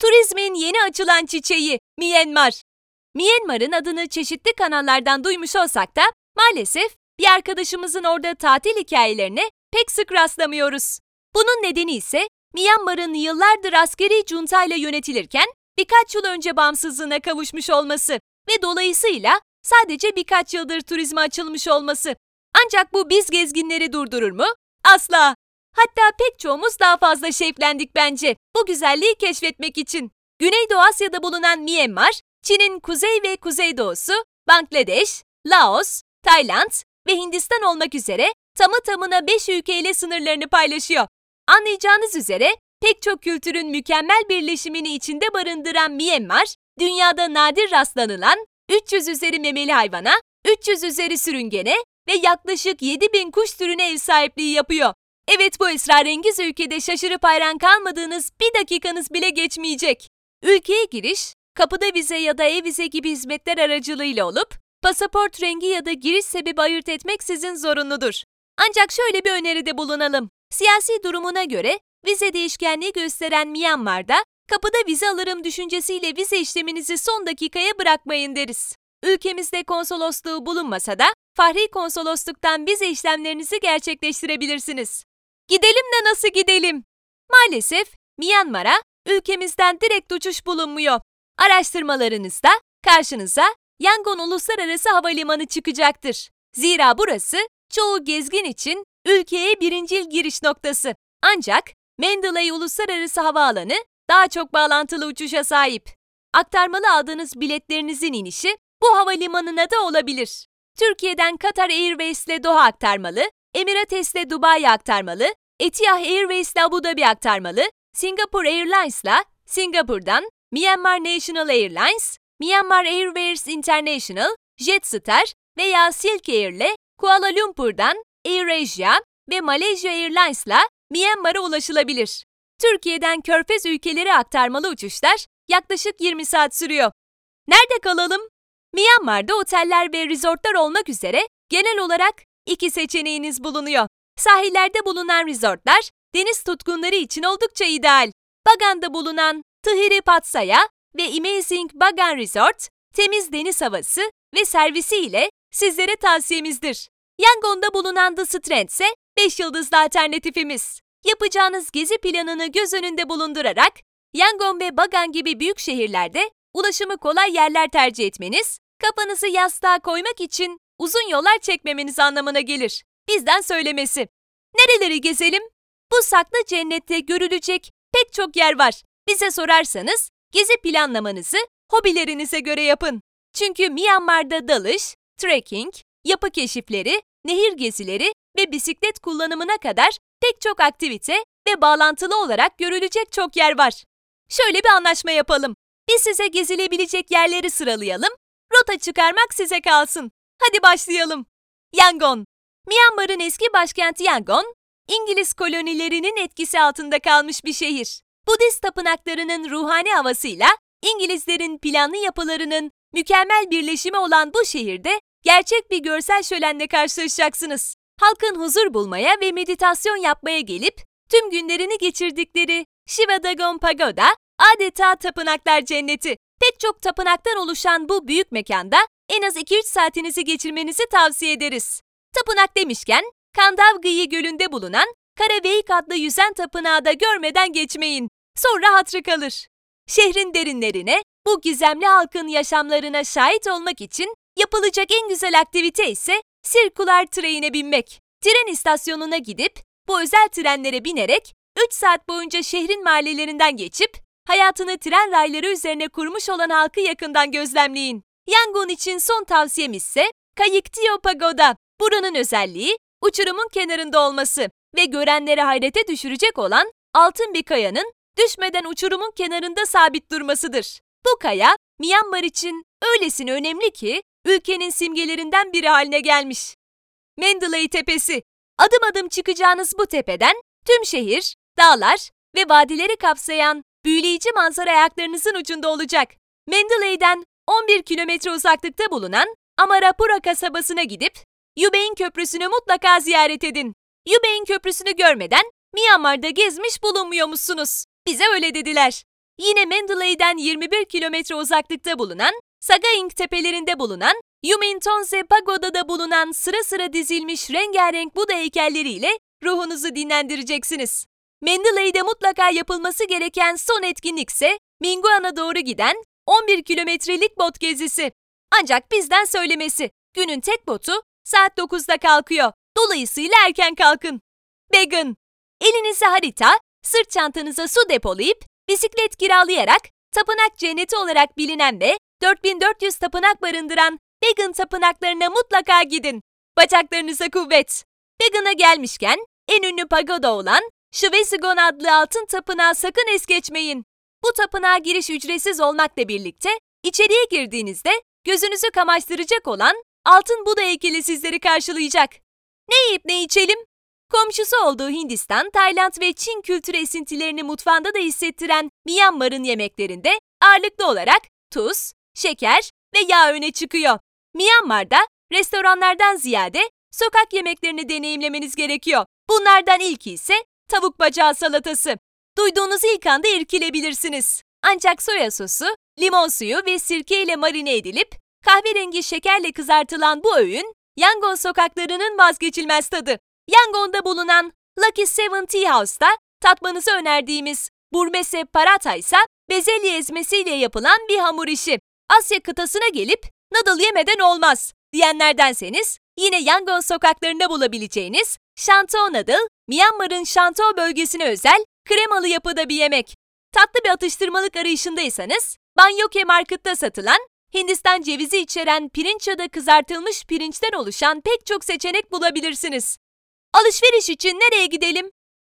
Turizmin yeni açılan çiçeği Myanmar. Myanmar'ın adını çeşitli kanallardan duymuş olsak da maalesef bir arkadaşımızın orada tatil hikayelerine pek sık rastlamıyoruz. Bunun nedeni ise Myanmar'ın yıllardır askeri cuntayla yönetilirken birkaç yıl önce bağımsızlığına kavuşmuş olması ve dolayısıyla sadece birkaç yıldır turizme açılmış olması. Ancak bu biz gezginleri durdurur mu? Asla. Hatta pek çoğumuz daha fazla şevklendik bence bu güzelliği keşfetmek için. Güneydoğu Asya'da bulunan Myanmar, Çin'in kuzey ve kuzeydoğusu, Bangladeş, Laos, Tayland ve Hindistan olmak üzere tamı tamına 5 ülkeyle sınırlarını paylaşıyor. Anlayacağınız üzere pek çok kültürün mükemmel birleşimini içinde barındıran Myanmar, dünyada nadir rastlanılan 300 üzeri memeli hayvana, 300 üzeri sürüngene ve yaklaşık 7000 kuş türüne ev sahipliği yapıyor. Evet bu esrarengiz ülkede şaşırıp hayran kalmadığınız bir dakikanız bile geçmeyecek. Ülkeye giriş, kapıda vize ya da e-vize gibi hizmetler aracılığıyla olup, pasaport rengi ya da giriş sebebi ayırt etmek sizin zorunludur. Ancak şöyle bir öneride bulunalım. Siyasi durumuna göre vize değişkenliği gösteren Myanmar'da kapıda vize alırım düşüncesiyle vize işleminizi son dakikaya bırakmayın deriz. Ülkemizde konsolosluğu bulunmasa da Fahri Konsolosluk'tan vize işlemlerinizi gerçekleştirebilirsiniz. Gidelim de nasıl gidelim? Maalesef Myanmar'a ülkemizden direkt uçuş bulunmuyor. Araştırmalarınızda karşınıza Yangon Uluslararası Havalimanı çıkacaktır. Zira burası çoğu gezgin için ülkeye birincil giriş noktası. Ancak Mandalay Uluslararası Havaalanı daha çok bağlantılı uçuşa sahip. Aktarmalı aldığınız biletlerinizin inişi bu havalimanına da olabilir. Türkiye'den Qatar Airways ile Doha aktarmalı, Emirates ile Dubai aktarmalı, Etihad Airways ile Abu Dhabi aktarmalı, Singapore Airlines ile Singapur'dan Myanmar National Airlines, Myanmar Airways International, Jetstar veya Silk Air ile Kuala Lumpur'dan AirAsia ve Malaysia Airlines ile Myanmar'a ulaşılabilir. Türkiye'den Körfez ülkeleri aktarmalı uçuşlar yaklaşık 20 saat sürüyor. Nerede kalalım? Myanmar'da oteller ve resortlar olmak üzere genel olarak iki seçeneğiniz bulunuyor. Sahillerde bulunan resortlar deniz tutkunları için oldukça ideal. Bagan'da bulunan Tıhiri Patsaya ve Amazing Bagan Resort, temiz deniz havası ve servisi ile sizlere tavsiyemizdir. Yangon'da bulunan The Strand ise 5 yıldızlı alternatifimiz. Yapacağınız gezi planını göz önünde bulundurarak Yangon ve Bagan gibi büyük şehirlerde ulaşımı kolay yerler tercih etmeniz, kafanızı yastığa koymak için uzun yollar çekmemeniz anlamına gelir. Bizden söylemesi. Nereleri gezelim? Bu saklı cennette görülecek pek çok yer var. Bize sorarsanız gezi planlamanızı hobilerinize göre yapın. Çünkü Myanmar'da dalış, trekking, yapı keşifleri, nehir gezileri ve bisiklet kullanımına kadar pek çok aktivite ve bağlantılı olarak görülecek çok yer var. Şöyle bir anlaşma yapalım. Biz size gezilebilecek yerleri sıralayalım, rota çıkarmak size kalsın. Hadi başlayalım. Yangon Myanmar'ın eski başkenti Yangon, İngiliz kolonilerinin etkisi altında kalmış bir şehir. Budist tapınaklarının ruhani havasıyla İngilizlerin planlı yapılarının mükemmel birleşimi olan bu şehirde gerçek bir görsel şölenle karşılaşacaksınız. Halkın huzur bulmaya ve meditasyon yapmaya gelip tüm günlerini geçirdikleri Shiva Dagon Pagoda adeta tapınaklar cenneti. Pek çok tapınaktan oluşan bu büyük mekanda en az 2-3 saatinizi geçirmenizi tavsiye ederiz. Tapınak demişken Kandavgıyı Gölü'nde bulunan Karaveyik adlı yüzen tapınağı da görmeden geçmeyin. Sonra hatrı kalır. Şehrin derinlerine, bu gizemli halkın yaşamlarına şahit olmak için yapılacak en güzel aktivite ise sirkular trene binmek. Tren istasyonuna gidip bu özel trenlere binerek 3 saat boyunca şehrin mahallelerinden geçip hayatını tren rayları üzerine kurmuş olan halkı yakından gözlemleyin. Yangon için son tavsiyem ise Kayıktio Pagoda. Buranın özelliği uçurumun kenarında olması ve görenleri hayrete düşürecek olan altın bir kayanın düşmeden uçurumun kenarında sabit durmasıdır. Bu kaya Myanmar için öylesine önemli ki ülkenin simgelerinden biri haline gelmiş. Mandalay Tepesi. Adım adım çıkacağınız bu tepeden tüm şehir, dağlar ve vadileri kapsayan büyüleyici manzara ayaklarınızın ucunda olacak. Mandalay'den 11 kilometre uzaklıkta bulunan Amarapura kasabasına gidip Yubein Köprüsü'nü mutlaka ziyaret edin. Yubein Köprüsü'nü görmeden Myanmar'da gezmiş bulunmuyormuşsunuz. Bize öyle dediler. yine Mendeley'den 21 kilometre uzaklıkta bulunan Sagaing tepelerinde bulunan Yumintonse Pagoda'da bulunan sıra sıra dizilmiş rengarenk Buda heykelleriyle ruhunuzu dinlendireceksiniz. Mendeley'de mutlaka yapılması gereken son etkinlik ise Minguan'a doğru giden 11 kilometrelik bot gezisi. Ancak bizden söylemesi, günün tek botu saat 9'da kalkıyor. Dolayısıyla erken kalkın. Vegan. Elinize harita, sırt çantanıza su depolayıp, bisiklet kiralayarak, tapınak cenneti olarak bilinen ve 4400 tapınak barındıran vegan tapınaklarına mutlaka gidin. Bacaklarınıza kuvvet. Vegan'a gelmişken en ünlü pagoda olan Şvesigon adlı altın tapınağı sakın es geçmeyin. Bu tapınağa giriş ücretsiz olmakla birlikte içeriye girdiğinizde gözünüzü kamaştıracak olan altın Buda heykeli sizleri karşılayacak. Ne yiyip ne içelim? Komşusu olduğu Hindistan, Tayland ve Çin kültürü esintilerini mutfağında da hissettiren Myanmar'ın yemeklerinde ağırlıklı olarak tuz, şeker ve yağ öne çıkıyor. Myanmar'da restoranlardan ziyade sokak yemeklerini deneyimlemeniz gerekiyor. Bunlardan ilki ise tavuk bacağı salatası. Duyduğunuz ilk anda irkilebilirsiniz. Ancak soya sosu, limon suyu ve sirke ile marine edilip kahverengi şekerle kızartılan bu öğün Yangon sokaklarının vazgeçilmez tadı. Yangon'da bulunan Lucky Seven Tea House'da tatmanızı önerdiğimiz burmese paratha ise bezelye ezmesiyle yapılan bir hamur işi. Asya kıtasına gelip noodle yemeden olmaz diyenlerdenseniz yine Yangon sokaklarında bulabileceğiniz Shantou noodle, Myanmar'ın Shantou bölgesine özel kremalı yapıda bir yemek. Tatlı bir atıştırmalık arayışındaysanız Banyoke Market'ta satılan Hindistan cevizi içeren pirinç ya da kızartılmış pirinçten oluşan pek çok seçenek bulabilirsiniz. Alışveriş için nereye gidelim?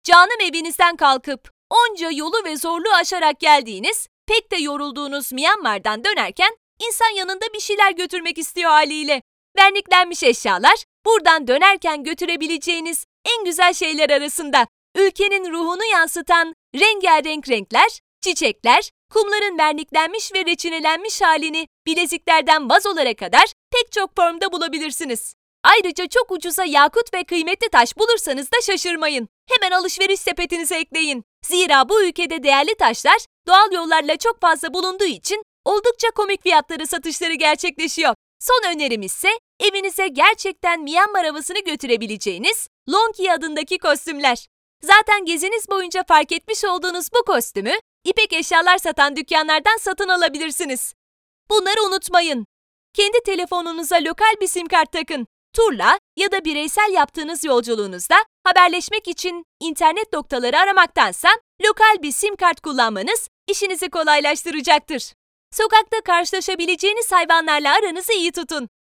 Canım evinizden kalkıp onca yolu ve zorluğu aşarak geldiğiniz, pek de yorulduğunuz Myanmar'dan dönerken insan yanında bir şeyler götürmek istiyor haliyle. Verniklenmiş eşyalar buradan dönerken götürebileceğiniz en güzel şeyler arasında. Ülkenin ruhunu yansıtan rengarenk renkler, çiçekler, kumların verniklenmiş ve reçinelenmiş halini bileziklerden vazolara kadar pek çok formda bulabilirsiniz. Ayrıca çok ucuza yakut ve kıymetli taş bulursanız da şaşırmayın. Hemen alışveriş sepetinize ekleyin. Zira bu ülkede değerli taşlar doğal yollarla çok fazla bulunduğu için oldukça komik fiyatları satışları gerçekleşiyor. Son önerim ise evinize gerçekten Myanmar havasını götürebileceğiniz Lonki adındaki kostümler. Zaten geziniz boyunca fark etmiş olduğunuz bu kostümü ipek eşyalar satan dükkanlardan satın alabilirsiniz. Bunları unutmayın. Kendi telefonunuza lokal bir sim kart takın. Turla ya da bireysel yaptığınız yolculuğunuzda haberleşmek için internet noktaları aramaktansa lokal bir sim kart kullanmanız işinizi kolaylaştıracaktır. Sokakta karşılaşabileceğiniz hayvanlarla aranızı iyi tutun.